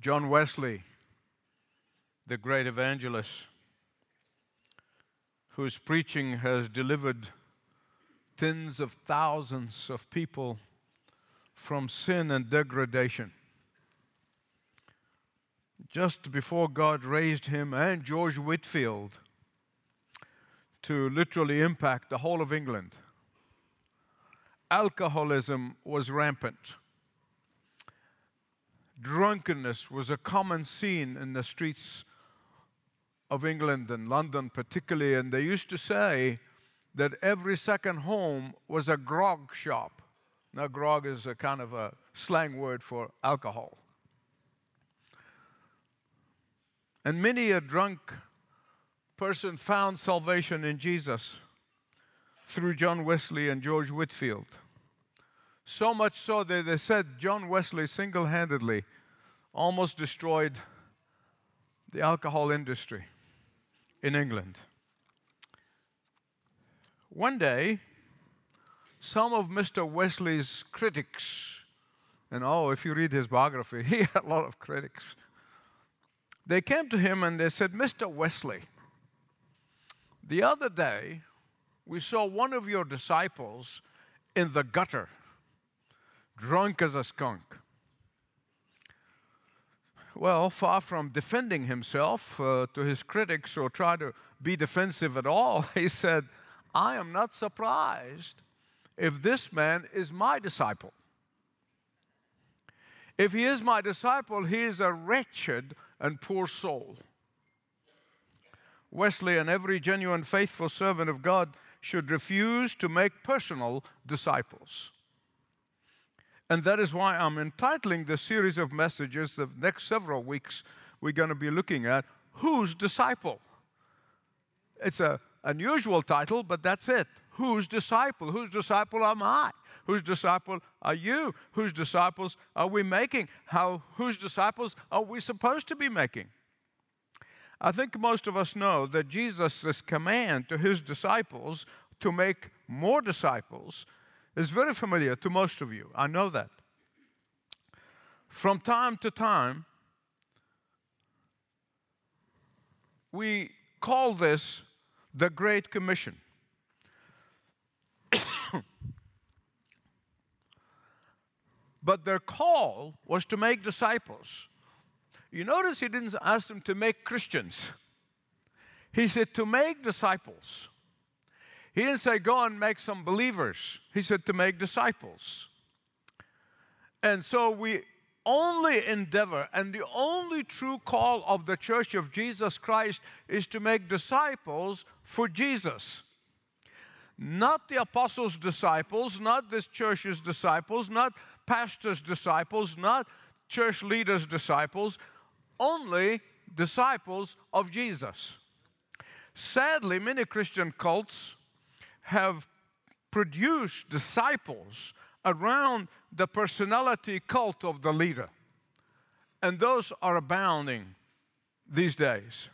John Wesley, the great evangelist, whose preaching has delivered tens of thousands of people from sin and degradation. Just before God raised him and George Whitefield to literally impact the whole of England, alcoholism was rampant. Drunkenness was a common scene in the streets of England and London, particularly, and they used to say that every second home was a grog shop. Now, grog is a kind of a slang word for alcohol. And many a drunk person found salvation in Jesus through John Wesley and George Whitefield. So much so that they said John Wesley single handedly almost destroyed the alcohol industry in England. One day, some of Mr. Wesley's critics, and oh, if you read his biography, he had a lot of critics. They came to him and they said, Mr. Wesley, the other day we saw one of your disciples in the gutter, drunk as a skunk. Well, far from defending himself uh, to his critics or try to be defensive at all, he said, I am not surprised if this man is my disciple. If he is my disciple, he is a wretched and poor soul. Wesley and every genuine faithful servant of God should refuse to make personal disciples. And that is why I'm entitling the series of messages the next several weeks we're going to be looking at Whose Disciple? It's a unusual title, but that's it. Whose disciple? Whose disciple am I? Whose disciple are you? Whose disciples are we making? How, whose disciples are we supposed to be making? I think most of us know that Jesus' command to his disciples to make more disciples is very familiar to most of you. I know that. From time to time, we call this the Great Commission. but their call was to make disciples. You notice he didn't ask them to make Christians, he said to make disciples. He didn't say, go and make some believers. He said to make disciples. And so we only endeavor and the only true call of the church of Jesus Christ is to make disciples for Jesus. Not the apostles' disciples, not this church's disciples, not pastors' disciples, not church leaders' disciples, only disciples of Jesus. Sadly, many Christian cults have produced disciples around the personality cult of the leader. And those are abounding these days.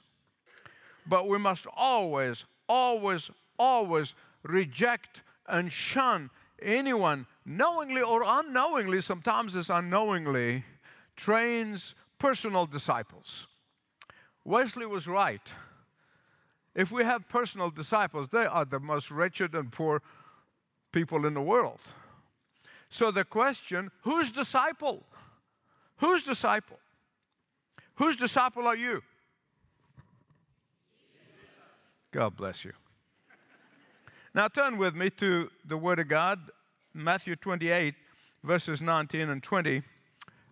But we must always, always, always reject and shun anyone, knowingly or unknowingly, sometimes it's unknowingly, trains personal disciples. Wesley was right. If we have personal disciples, they are the most wretched and poor people in the world. So the question whose disciple? Whose disciple? Whose disciple are you? God bless you. Now turn with me to the Word of God, Matthew 28, verses 19 and 20.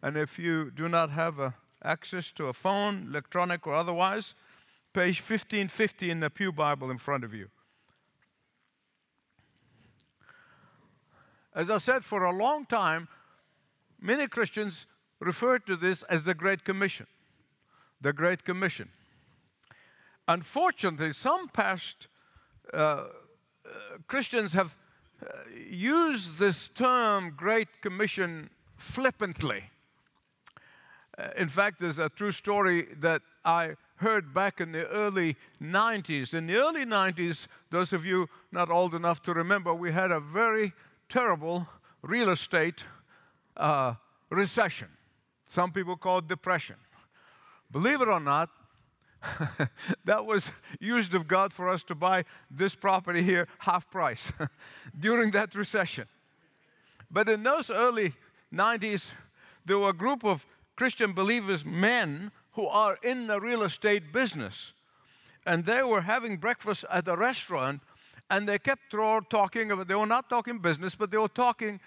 And if you do not have access to a phone, electronic or otherwise, page 1550 in the Pew Bible in front of you. As I said, for a long time, many Christians referred to this as the Great Commission. The Great Commission. Unfortunately, some past uh, uh, Christians have uh, used this term Great Commission flippantly. Uh, in fact, there's a true story that I heard back in the early 90s. In the early 90s, those of you not old enough to remember, we had a very terrible real estate uh, recession. Some people call it depression. Believe it or not, that was used of God for us to buy this property here half price during that recession. But in those early 90s, there were a group of Christian believers, men, who are in the real estate business. And they were having breakfast at a restaurant, and they kept talking about, they were not talking business, but they were talking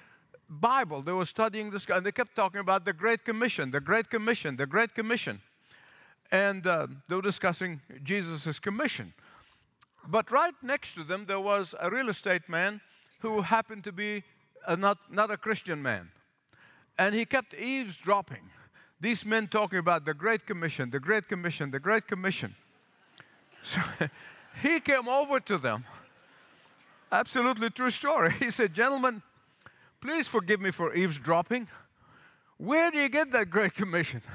Bible. They were studying this, guy, and they kept talking about the Great Commission, the Great Commission, the Great Commission. And uh, they were discussing Jesus' commission. But right next to them, there was a real estate man who happened to be a not, not a Christian man. And he kept eavesdropping. These men talking about the Great Commission, the Great Commission, the Great Commission. So he came over to them. Absolutely true story. He said, Gentlemen, Please forgive me for eavesdropping. Where do you get that Great Commission?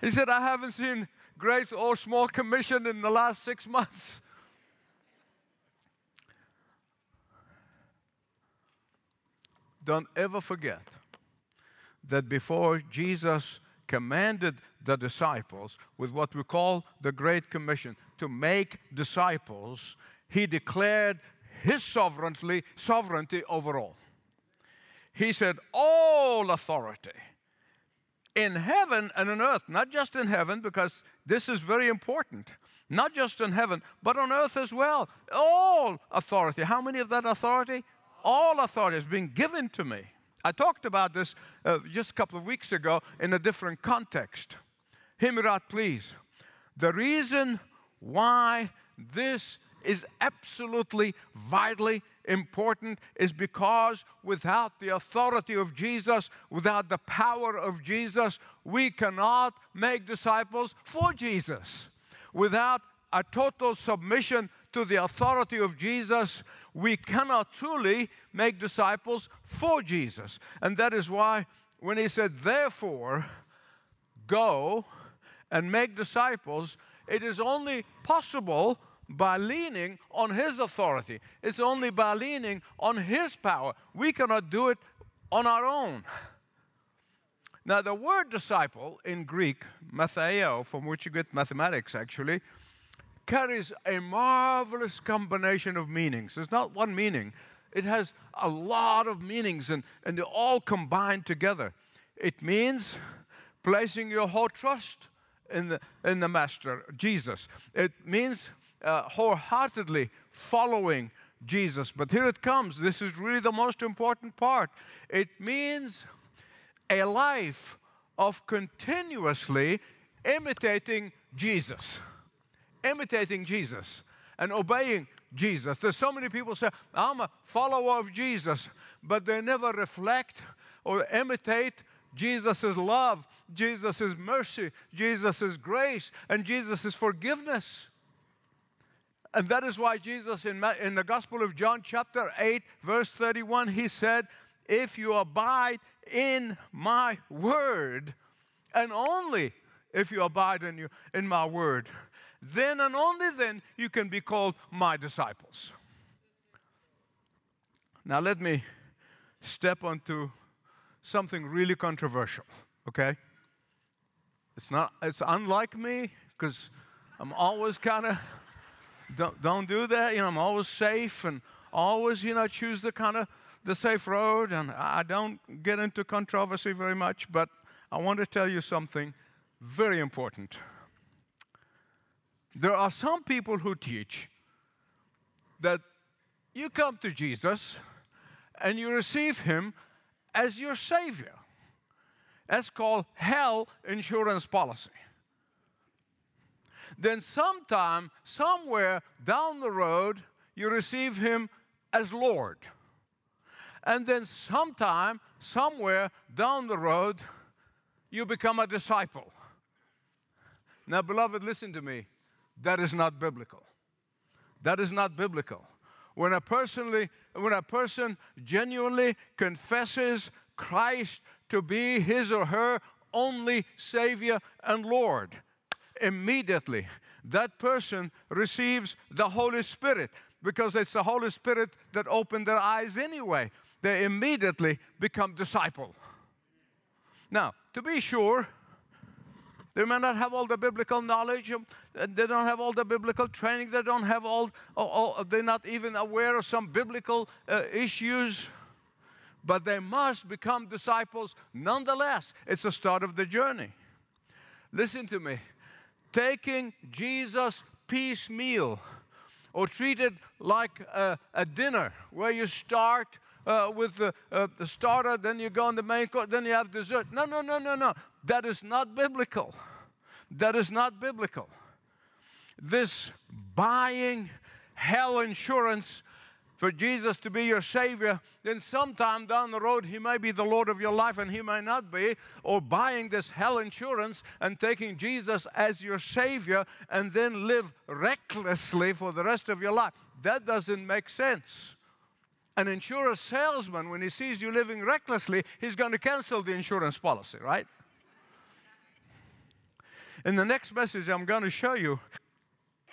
He said, I haven't seen great or small commission in the last six months. Don't ever forget that before Jesus commanded the disciples with what we call the Great Commission to make disciples, he declared his sovereignty, sovereignty over all. He said, All authority in heaven and on earth, not just in heaven, because this is very important, not just in heaven, but on earth as well. All authority. How many of that authority? All authority has been given to me. I talked about this uh, just a couple of weeks ago in a different context. Right, please. The reason why this is absolutely vitally important is because without the authority of Jesus, without the power of Jesus, we cannot make disciples for Jesus. Without a total submission to the authority of Jesus, we cannot truly make disciples for Jesus. And that is why when he said, therefore, go and make disciples, it is only possible by leaning on His authority. It's only by leaning on His power. We cannot do it on our own. Now, the word disciple in Greek, matheo, from which you get mathematics actually, carries a marvelous combination of meanings. It's not one meaning, it has a lot of meanings and, and they all combine together. It means placing your whole trust in the, in the Master, Jesus. It means uh, wholeheartedly following Jesus. But here it comes. This is really the most important part. It means a life of continuously imitating Jesus. Imitating Jesus and obeying Jesus. There's so many people say, I'm a follower of Jesus, but they never reflect or imitate Jesus' love, Jesus' mercy, Jesus' grace, and Jesus' forgiveness. And that is why Jesus, in, in the Gospel of John, chapter 8, verse 31, he said, If you abide in my word, and only if you abide in, you, in my word, then and only then you can be called my disciples. Now, let me step onto something really controversial, okay? It's not, it's unlike me because I'm always kind of don't, don't do that. You know, I'm always safe and always, you know, choose the kind of the safe road. And I don't get into controversy very much, but I want to tell you something very important. There are some people who teach that you come to Jesus and you receive him as your savior. That's called hell insurance policy then sometime, somewhere down the road, you receive Him as Lord. And then sometime, somewhere down the road, you become a disciple. Now, beloved, listen to me. That is not biblical. That is not biblical. When a, personally, when a person genuinely confesses Christ to be his or her only Savior and Lord, immediately that person receives the Holy Spirit because it's the Holy Spirit that opened their eyes anyway. They immediately become disciple. Now, to be sure, they may not have all the biblical knowledge. um, They don't have all the biblical training. They don't have all, all- they're not even aware of some biblical uh, issues. But they must become disciples nonetheless. It's the start of the journey. Listen to me. Taking Jesus piecemeal or treated like a, a dinner where you start uh, with the, uh, the starter, then you go on the main course, then you have dessert. No, no, no, no, no. That is not biblical. That is not biblical. This buying hell insurance for Jesus to be your Savior, then sometime down the road He may be the Lord of your life and He may not be, or buying this hell insurance and taking Jesus as your Savior and then live recklessly for the rest of your life. That doesn't make sense. An insurance salesman, when he sees you living recklessly, he's going to cancel the insurance policy, right? In the next message, I'm going to show you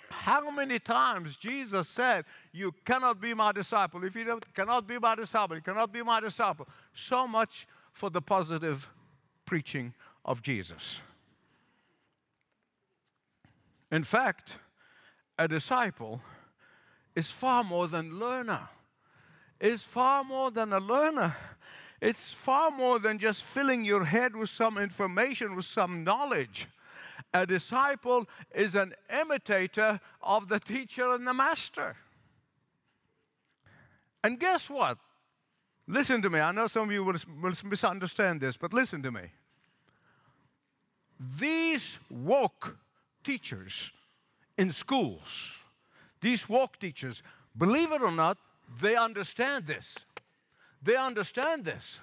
how many times Jesus said, You cannot be my disciple. If you cannot be my disciple, you cannot be my disciple. So much for the positive preaching of Jesus. In fact, a disciple is far more than learner. Is far more than a learner. It's far more than just filling your head with some information, with some knowledge. A disciple is an imitator of the teacher and the master. And guess what? Listen to me. I know some of you will, will misunderstand this, but listen to me. These woke teachers in schools, these woke teachers, believe it or not, they understand this. They understand this.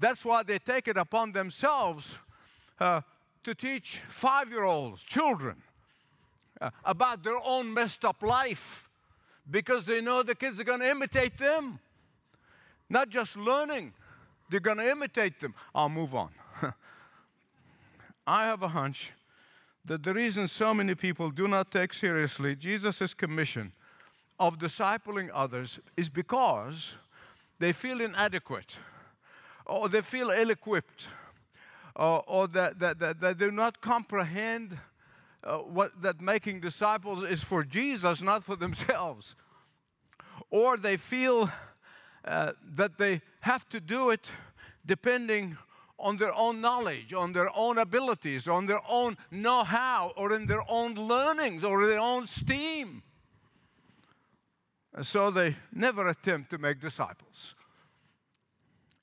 That's why they take it upon themselves uh, to teach five year olds, children, uh, about their own messed up life because they know the kids are going to imitate them. Not just learning, they're going to imitate them. I'll move on. I have a hunch that the reason so many people do not take seriously Jesus' commission of discipling others is because they feel inadequate or they feel ill equipped or, or that, that, that they do not comprehend uh, what, that making disciples is for Jesus, not for themselves. Or they feel uh, that they have to do it depending on their own knowledge, on their own abilities, on their own know how, or in their own learnings, or their own steam. And so they never attempt to make disciples.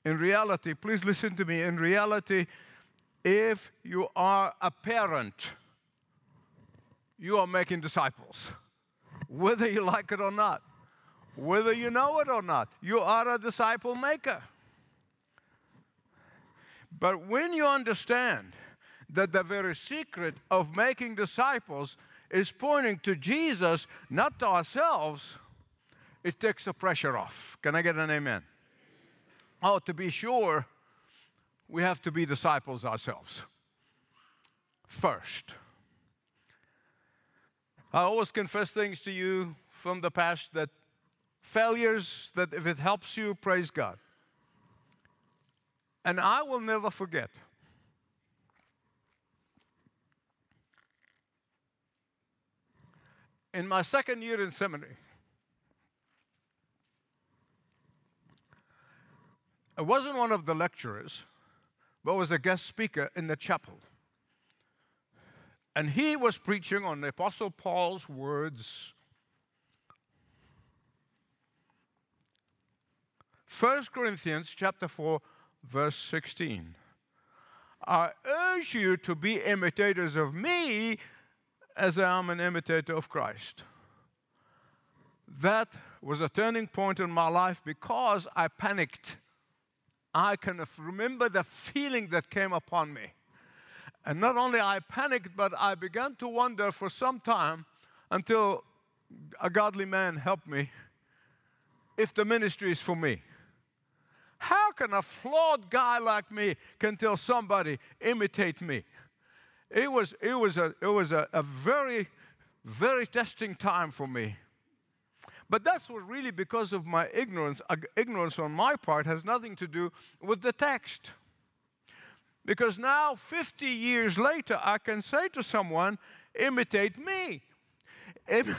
In reality, please listen to me. In reality, if you are a parent, you are making disciples, whether you like it or not, whether you know it or not. You are a disciple maker. But when you understand that the very secret of making disciples is pointing to Jesus, not to ourselves, it takes the pressure off. Can I get an amen? Oh, to be sure, we have to be disciples ourselves first. I always confess things to you from the past that failures, that if it helps you, praise God. And I will never forget. In my second year in seminary, I wasn't one of the lecturers, but was a guest speaker in the chapel. And he was preaching on the Apostle Paul's words. 1 Corinthians chapter 4 verse 16. I urge you to be imitators of me as I am an imitator of Christ. That was a turning point in my life because I panicked. I can remember the feeling that came upon me. And not only I panicked, but I began to wonder for some time until a godly man helped me if the ministry is for me. How can a flawed guy like me can tell somebody imitate me? It was, it was, a, it was a, a very, very testing time for me. But that's what really because of my ignorance. Ignorance on my part has nothing to do with the text. Because now, 50 years later, I can say to someone, imitate me. Im-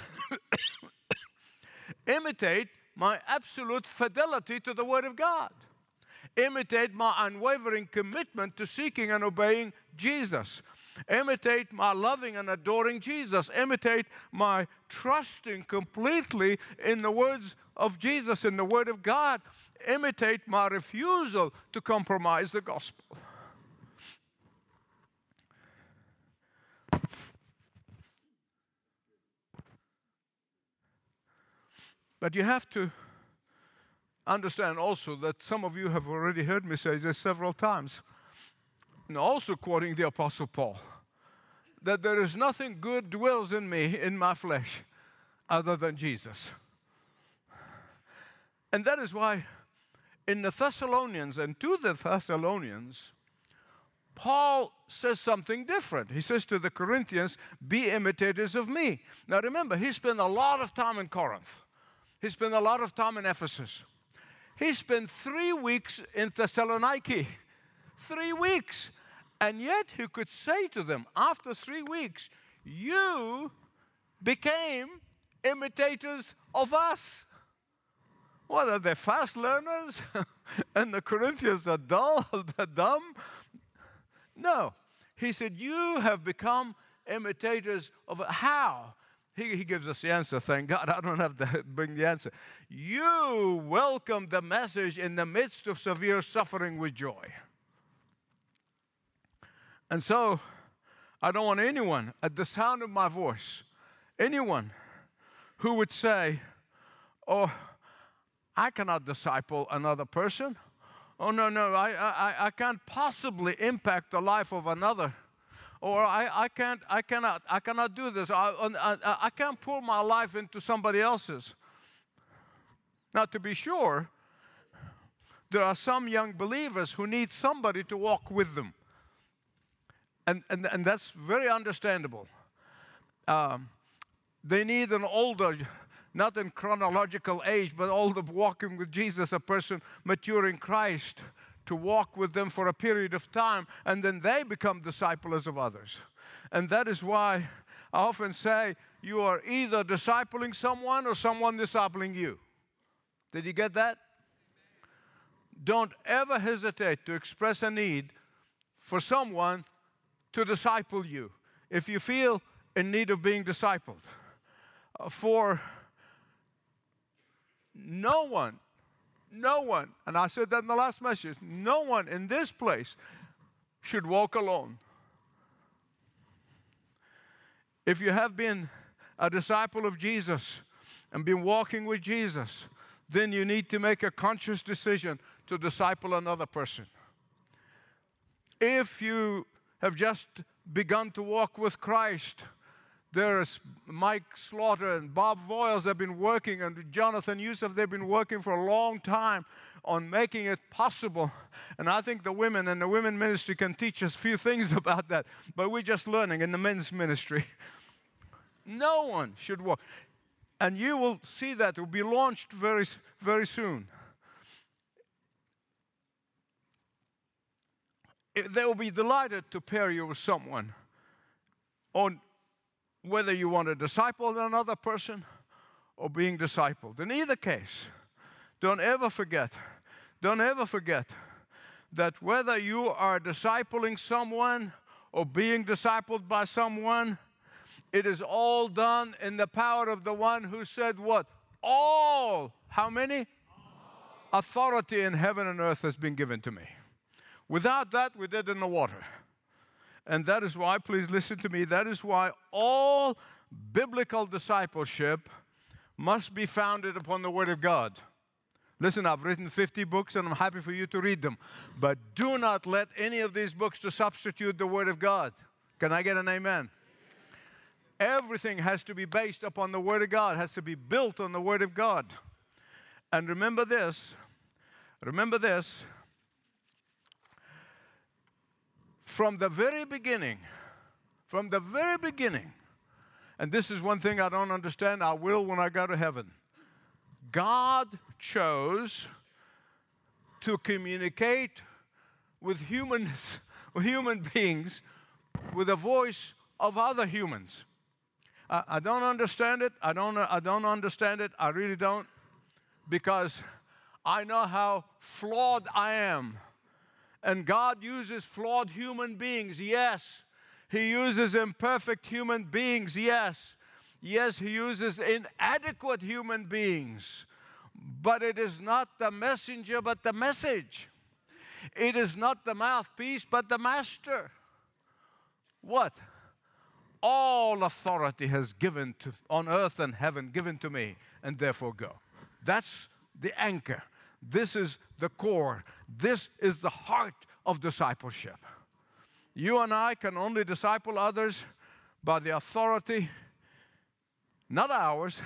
imitate my absolute fidelity to the Word of God. Imitate my unwavering commitment to seeking and obeying Jesus. Imitate my loving and adoring Jesus. Imitate my trusting completely in the words of Jesus, in the Word of God. Imitate my refusal to compromise the gospel. But you have to understand also that some of you have already heard me say this several times, and also quoting the Apostle Paul, that there is nothing good dwells in me, in my flesh, other than Jesus. And that is why in the Thessalonians and to the Thessalonians, Paul says something different. He says to the Corinthians, Be imitators of me. Now remember, he spent a lot of time in Corinth. He spent a lot of time in Ephesus. He spent three weeks in Thessaloniki. Three weeks. And yet he could say to them, after three weeks, You became imitators of us. What are they fast learners? and the Corinthians are dull, they're dumb? No. He said, You have become imitators of how? He, he gives us the answer. Thank God. I don't have to bring the answer. You welcome the message in the midst of severe suffering with joy. And so, I don't want anyone at the sound of my voice, anyone who would say, Oh, I cannot disciple another person. Oh, no, no, I, I, I can't possibly impact the life of another or I, I, can't, I, cannot, I cannot do this. I, I, I can't pour my life into somebody else's. Now, to be sure, there are some young believers who need somebody to walk with them. And, and, and that's very understandable. Um, they need an older, not in chronological age, but older walking with Jesus, a person mature in Christ to walk with them for a period of time, and then they become disciples of others. And that is why I often say you are either discipling someone or someone discipling you. Did you get that? Don't ever hesitate to express a need for someone to disciple you if you feel in need of being discipled. Uh, for no one no one, and I said that in the last message, no one in this place should walk alone. If you have been a disciple of Jesus and been walking with Jesus, then you need to make a conscious decision to disciple another person. If you have just begun to walk with Christ, there's Mike Slaughter and Bob Voiles have been working, and Jonathan Youssef, they've been working for a long time on making it possible. And I think the women and the women ministry can teach us a few things about that, but we're just learning in the men's ministry. No one should walk. And you will see that it will be launched very, very soon. They will be delighted to pair you with someone on whether you want to disciple another person or being discipled. In either case, don't ever forget, don't ever forget that whether you are discipling someone or being discipled by someone, it is all done in the power of the one who said, What? All. How many? All. Authority in heaven and earth has been given to me. Without that, we're dead in the water. And that is why, please listen to me, that is why all biblical discipleship must be founded upon the Word of God. Listen, I've written 50 books and I'm happy for you to read them. But do not let any of these books to substitute the Word of God. Can I get an amen? Everything has to be based upon the Word of God, has to be built on the Word of God. And remember this, remember this, from the very beginning, from the very beginning, and this is one thing I don't understand, I will when I go to heaven. God chose to communicate with humans, human beings with the voice of other humans. I, I don't understand it. I don't, I don't understand it. I really don't. Because I know how flawed I am. And God uses flawed human beings, yes. He uses imperfect human beings, yes. Yes, He uses inadequate human beings. But it is not the messenger, but the message. It is not the mouthpiece, but the master. What? All authority has given to, on earth and heaven given to me, and therefore go. That's the anchor. This is the core. This is the heart of discipleship. You and I can only disciple others by the authority, not ours.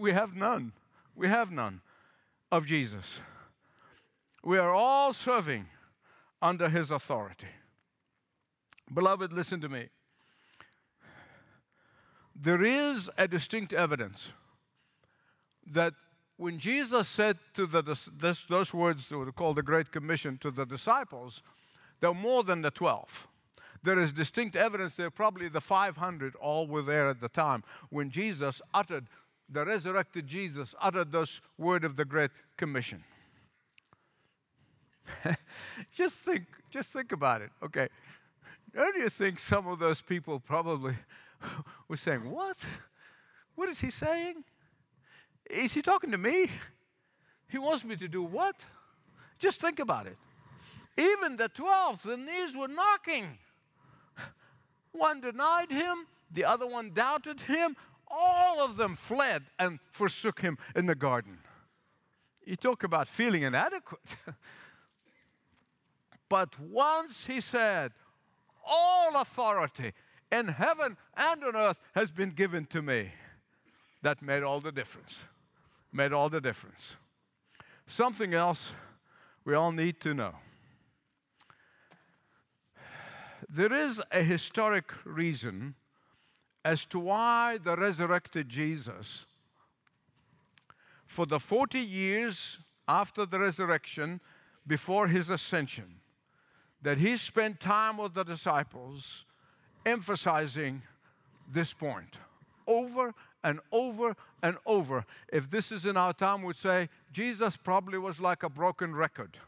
We have none. We have none of Jesus. We are all serving under his authority. Beloved, listen to me. There is a distinct evidence that when Jesus said to the, this, those words were called the Great Commission to the disciples, there were more than the 12. There is distinct evidence there, probably the 500 all were there at the time when Jesus uttered, the resurrected Jesus uttered those words of the Great Commission. just think, just think about it. Okay. Don't you think some of those people probably were saying, What? What is he saying? Is he talking to me? He wants me to do what? Just think about it. Even the 12, the knees were knocking. One denied him, the other one doubted him. All of them fled and forsook him in the garden. You talk about feeling inadequate. but once he said, All authority in heaven and on earth has been given to me, that made all the difference made all the difference. Something else we all need to know. There is a historic reason as to why the resurrected Jesus, for the 40 years after the resurrection, before his ascension, that he spent time with the disciples emphasizing this point over and over and over. If this is in our time, we'd say Jesus probably was like a broken record.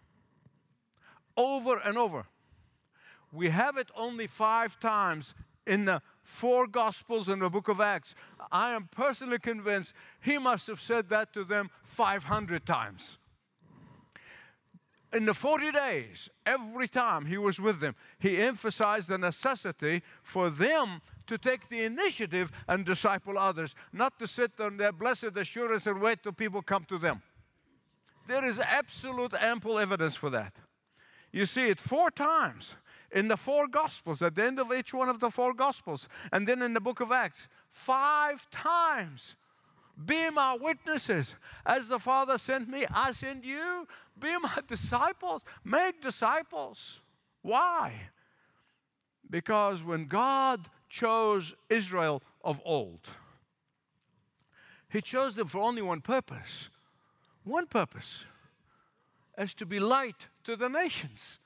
Over and over. We have it only five times in the four Gospels in the book of Acts. I am personally convinced he must have said that to them 500 times. In the 40 days, every time he was with them, he emphasized the necessity for them to take the initiative and disciple others, not to sit on their blessed assurance and wait till people come to them. There is absolute ample evidence for that. You see it four times in the four Gospels, at the end of each one of the four Gospels, and then in the book of Acts, five times. Be my witnesses. As the Father sent me, I send you. Be my disciples. Make disciples. Why? Because when God chose Israel of old. He chose them for only one purpose one purpose as to be light to the nations.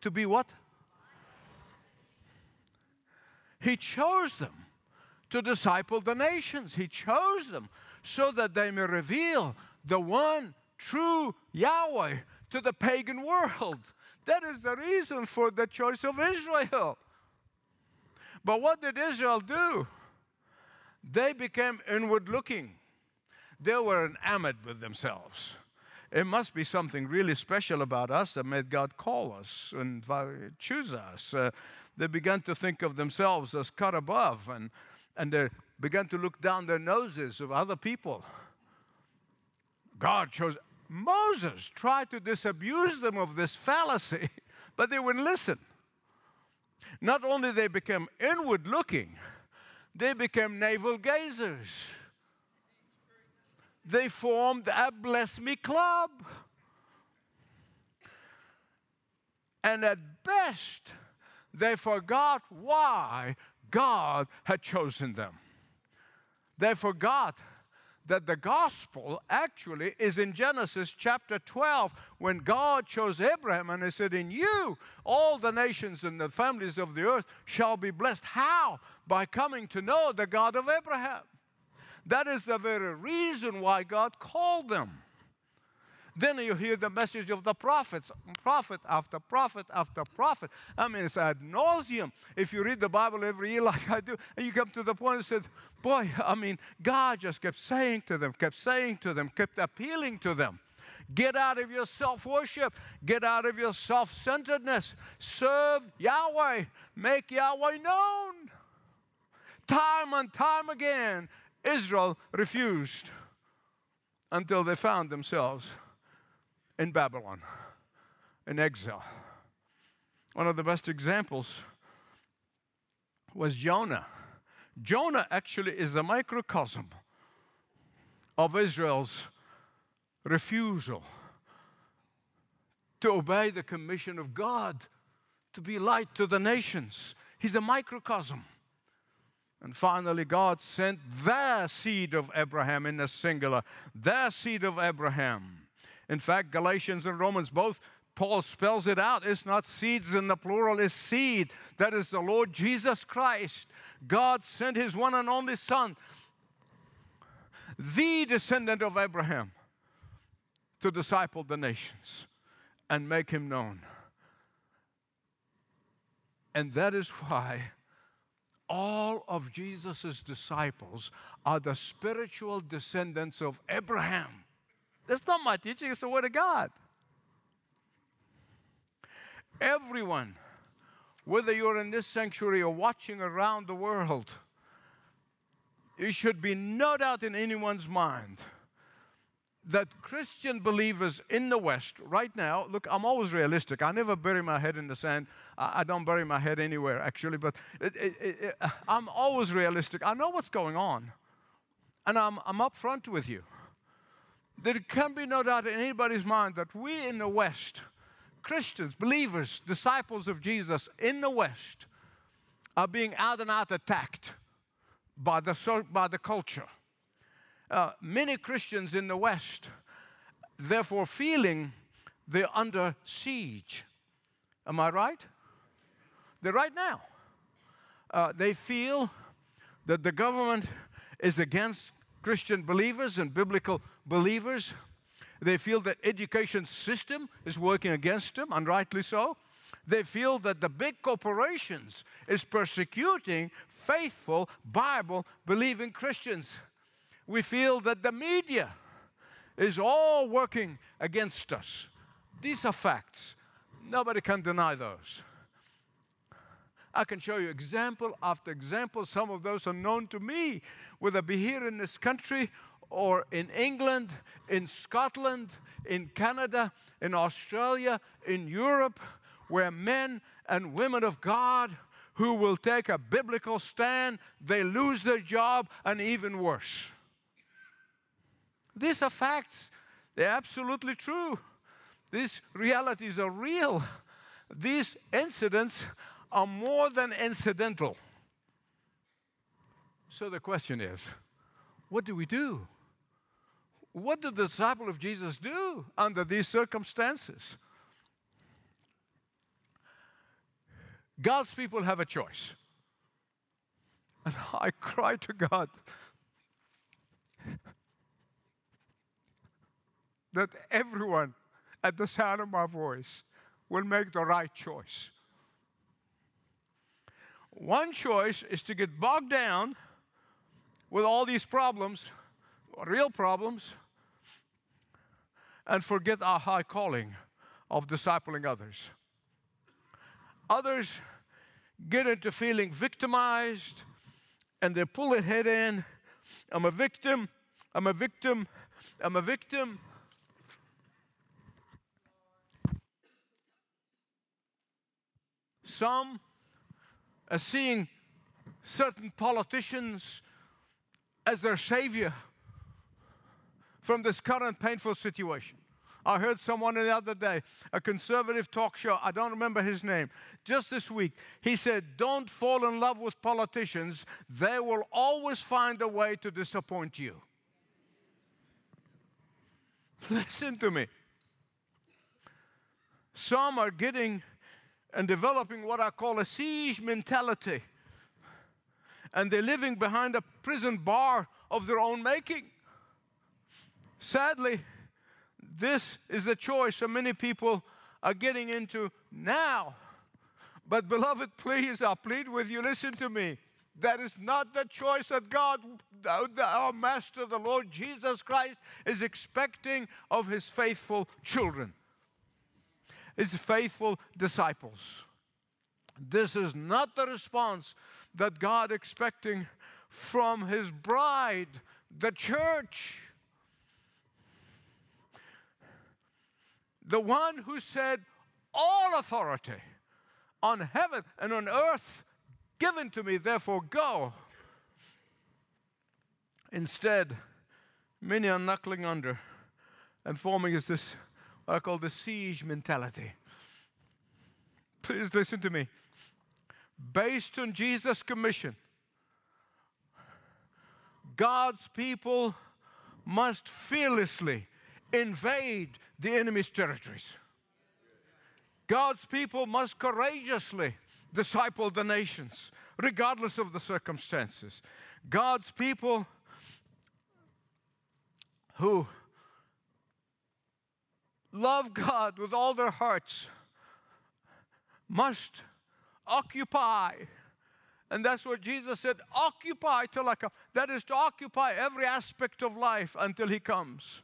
To be what? He chose them to disciple the nations. He chose them so that they may reveal the one true Yahweh to the pagan world. That is the reason for the choice of Israel. But what did Israel do? They became inward looking. They were enamored with themselves. It must be something really special about us that made God call us and choose us. Uh, they began to think of themselves as cut above, and, and they began to look down their noses of other people. God chose Moses, tried to disabuse them of this fallacy, but they wouldn't listen. Not only they became inward looking, they became navel gazers. They formed a bless me club. And at best, they forgot why God had chosen them. They forgot that the gospel actually is in Genesis chapter 12 when God chose Abraham and He said, In you, all the nations and the families of the earth shall be blessed. How? By coming to know the God of Abraham. That is the very reason why God called them. Then you hear the message of the prophets, prophet after prophet after prophet. I mean, it's ad nauseum. If you read the Bible every year like I do, and you come to the point and said, boy, I mean, God just kept saying to them, kept saying to them, kept appealing to them. Get out of your self worship. Get out of your self centeredness. Serve Yahweh. Make Yahweh known. Time and time again, Israel refused until they found themselves in Babylon, in exile. One of the best examples was Jonah. Jonah actually is a microcosm of Israel's refusal to obey the commission of God to be light to the nations. He's a microcosm. And finally, God sent their seed of Abraham in the singular, their seed of Abraham in fact, Galatians and Romans both, Paul spells it out. It's not seeds in the plural, it's seed. That is the Lord Jesus Christ. God sent his one and only Son, the descendant of Abraham, to disciple the nations and make him known. And that is why all of Jesus' disciples are the spiritual descendants of Abraham. That's not my teaching, it's the Word of God. Everyone, whether you're in this sanctuary or watching around the world, it should be no doubt in anyone's mind that Christian believers in the West right now, look, I'm always realistic. I never bury my head in the sand. I, don't bury my head anywhere, actually, but it, it, it, I'm always realistic. I know what's going on, and I'm, I'm with you. There can be no doubt in anybody's mind that we in the West, Christians, believers, disciples of Jesus in the West, are being out and out attacked by the, by the culture. Uh, many Christians in the West, therefore, feeling they're under siege. Am I right? They're right now. Uh, they feel that the government is against Christian believers and biblical believers. They feel that education system is working against them, and rightly so. They feel that the big corporations is persecuting faithful Bible believing Christians. We feel that the media is all working against us. These are facts. Nobody can deny those. I can show you example after example. Some of those are known to me, whether be here in this country or in England, in Scotland, in Canada, in Australia, in Europe, where men and women of God who will take a biblical stand, they lose their job, and even worse. These are facts. They're absolutely true. These realities are real. These incidents are more than incidental. So the question is what do we do? What did the disciple of Jesus do under these circumstances? God's people have a choice. And I cry to God that everyone at the sound of my voice will make the right choice. One choice is to get bogged down with all these problems, real problems, and forget our high calling of discipling others. Others get into feeling victimized and they pull their head in. I'm a victim, I'm a victim, I'm a victim. Some are seeing certain politicians as their savior from this current painful situation. I heard someone the other day, a conservative talk show, I don't remember his name, just this week. He said, Don't fall in love with politicians, they will always find a way to disappoint you. Listen to me. Some are getting and developing what I call a siege mentality. And they're living behind a prison bar of their own making. Sadly, this is the choice so many people are getting into now. But, beloved, please, I plead with you, listen to me. That is not the choice that God, our Master, the Lord Jesus Christ, is expecting of His faithful children, His faithful disciples. This is not the response that God expecting from His bride, the church. The one who said, All authority on heaven and on earth given to me, therefore go. Instead, many are knuckling under and forming is this Uh, what I call the siege mentality. Please listen to me. Based on Jesus' commission, God's people must fearlessly invade the enemy's territories. God's people must courageously disciple the nations, regardless of the circumstances. God's people who love God with all their hearts must occupy. And that's what Jesus said occupy till I come. That is to occupy every aspect of life until He comes.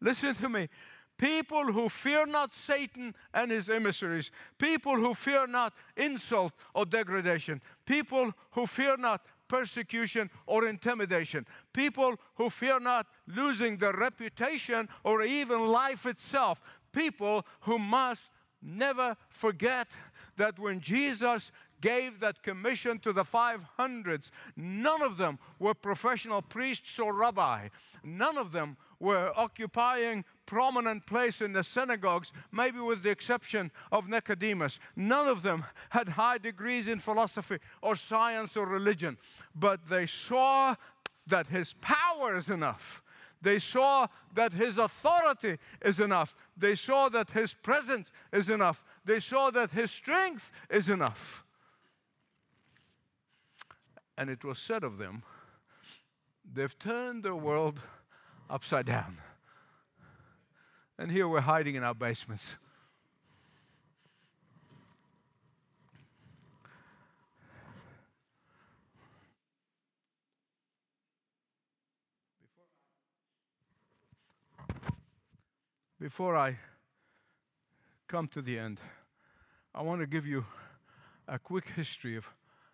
Listen to me. People who fear not Satan and his emissaries, people who fear not insult or degradation, people who fear not persecution or intimidation, people who fear not losing their reputation or even life itself, people who must never forget that when Jesus gave that commission to the 500s, none of them were professional priests or rabbi. None of them were occupying prominent place in the synagogues, maybe with the exception of Nicodemus. None of them had high degrees in philosophy or science or religion, but they saw that his power is enough. They saw that his authority is enough. They saw that his presence is enough. They saw that his strength is enough. And it was said of them, they've turned the world upside down. And here we're hiding in our basements. Before I come to the end, I want to give you a quick history of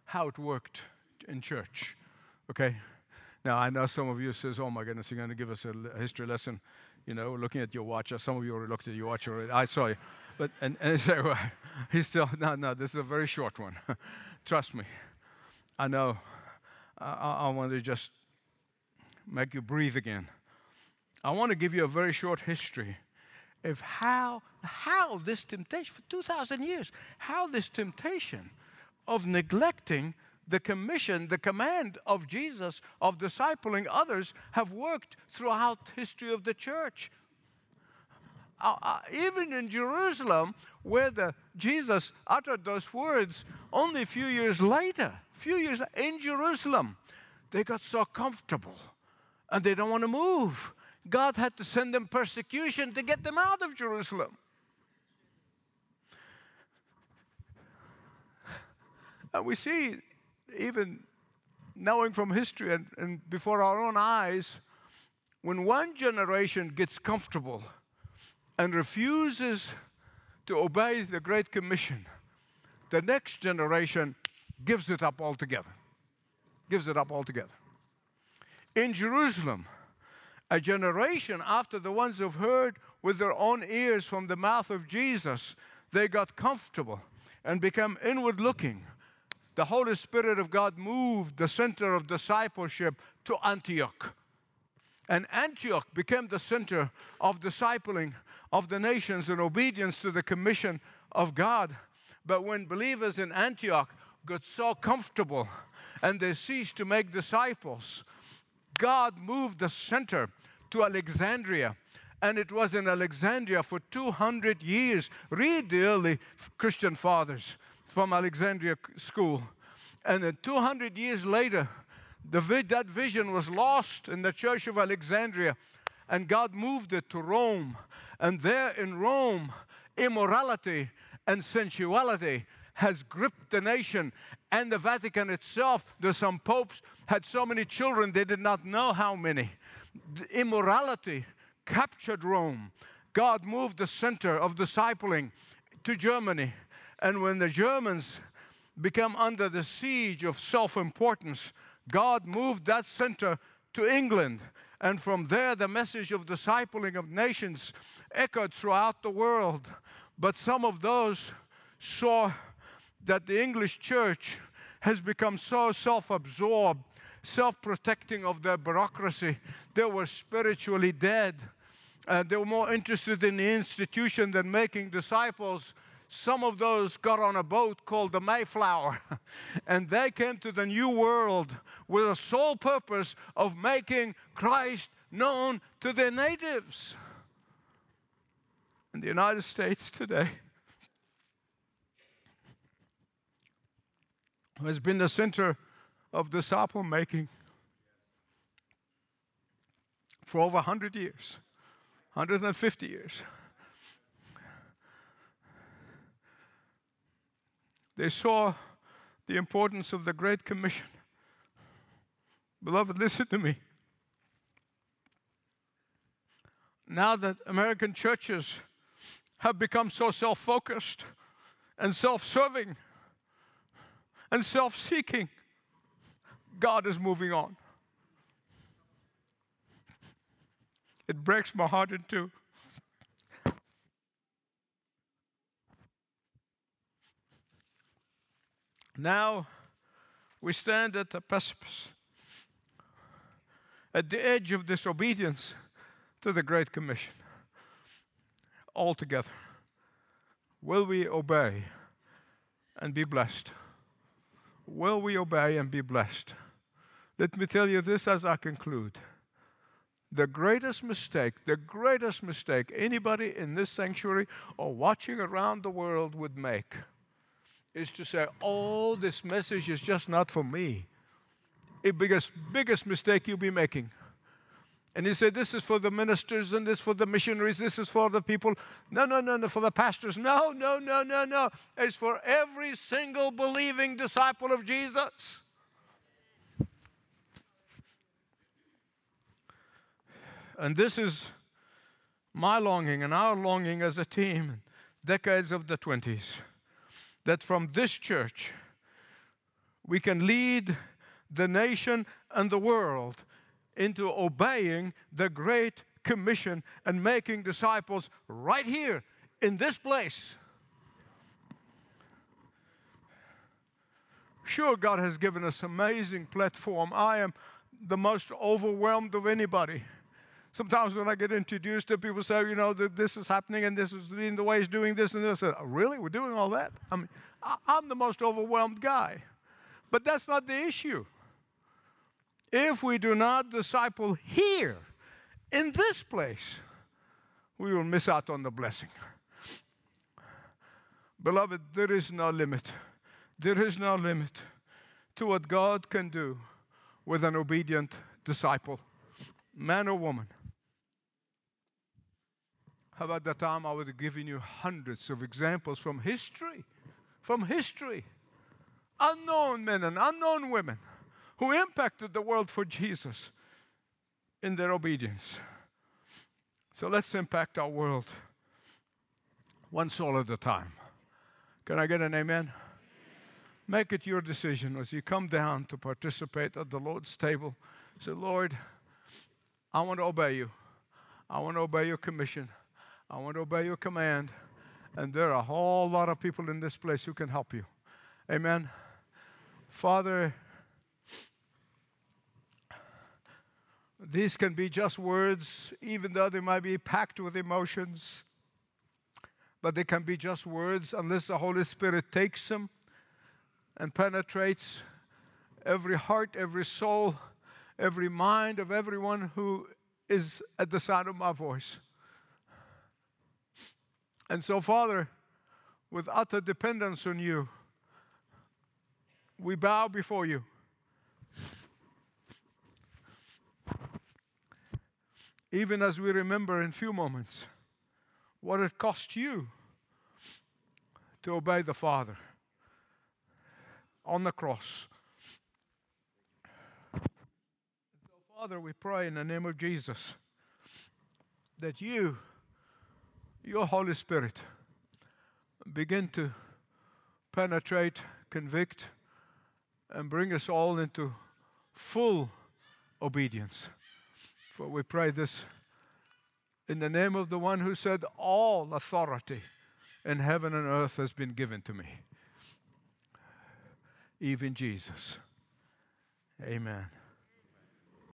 how it worked in church. Okay? Now, I know some of you says, oh my goodness, you're going to give us a history lesson, you know, looking at your watch. Uh, some of you already looked at your watch already. I saw you. But, and, and well, he's still, no, no, this is a very short one. Trust me. I know. I, I want to just make you breathe again. I want to give you a very short history of how, how this temptation, for 2,000 years, how this temptation of neglecting the commission, the command of Jesus of discipling others have worked throughout history of the church. Uh, uh, even in Jerusalem, where the, Jesus uttered those words, only a few years later, a few years in Jerusalem, they got so comfortable and they don't want to move. God had to send them persecution to get them out of Jerusalem. And we see even knowing from history and, and before our own eyes, when one generation gets comfortable and refuses to obey the Great Commission, the next generation gives it up altogether. Gives it up altogether. In Jerusalem, a generation after the ones who've heard with their own ears from the mouth of Jesus, they got comfortable and became inward looking the Holy Spirit of God moved the center of discipleship to Antioch. And Antioch became the center of discipling of the nations in obedience to the commission of God. But when believers in Antioch got so comfortable and they ceased to make disciples, God moved the center to Alexandria. And it was in Alexandria for 200 years. Read the early Christian fathers from Alexandria school. And then 200 years later, that vision was lost in the church of Alexandria, and God moved it to Rome. And there in Rome, immorality and sensuality has gripped the nation and the Vatican itself. There's some popes had so many children they did not know how many. The immorality captured Rome. God moved the center of discipling to Germany. And when the Germans became under the siege of self importance, God moved that center to England. And from there, the message of discipling of nations echoed throughout the world. But some of those saw that the English church has become so self absorbed, self protecting of their bureaucracy, they were spiritually dead. Uh, they were more interested in the institution than making disciples. Some of those got on a boat called the Mayflower, and they came to the New World with a sole purpose of making Christ known to their natives. In the United States today, has been the center of disciple making for over 100 years, 150 years. They saw the importance of the Great Commission. Beloved, listen to me. Now that American churches have become so self focused and self serving, and self seeking, God is moving on. It breaks my heart in two. Now we stand at the precipice, at the edge of disobedience to the Great Commission. All together. Will we obey and be blessed? Will we obey and be blessed? Let me tell you this as I conclude. The greatest mistake, the greatest mistake anybody in this sanctuary or watching around the world would make is to say, oh, this message is just not for me. The biggest, biggest mistake you'll be making. And he said, This is for the ministers and this for the missionaries, this is for the people. No, no, no, no, for the pastors. No, no, no, no, no. It's for every single believing disciple of Jesus. And this is my longing and our longing as a team, decades of the 20s, that from this church we can lead the nation and the world into obeying the Great Commission and making disciples right here in this place. Sure, God has given us amazing platform. I am the most overwhelmed of anybody. Sometimes when I get introduced to people say, you know, this is happening and this is the way he's doing this and this. I say, really? We're doing all that? I mean, I'm the most overwhelmed guy. But that's not the issue if we do not disciple here, in this place, we will miss out on the blessing. Beloved, there is no limit. There is no limit to what God can do with an obedient disciple, man or woman. How about that time I would have given you hundreds of examples from history, from history, unknown men and unknown women who impacted the world for Jesus in their obedience. So let's impact our world one soul at a time. Can I get an amen? Make it your decision as you come down to participate at the Lord's table. Say, Lord, I want to obey you. I want to obey your commission. I want to obey your command. And there are a whole lot of people in this place who can help you. Amen. Father, These can be just words, even though they might be packed with emotions. But they can be just words unless the Holy Spirit takes them and penetrates every heart, every soul, every mind of everyone who is at the sound of my voice. And so, Father, with utter dependence on you, we bow before you. Even as we remember in few moments what it cost you to obey the Father on the cross. So, Father, we pray in the name of Jesus that you, your Holy Spirit, begin to penetrate, convict, and bring us all into full obedience. For we pray this in the name of the one who said, All authority in heaven and earth has been given to me, even Jesus. Amen.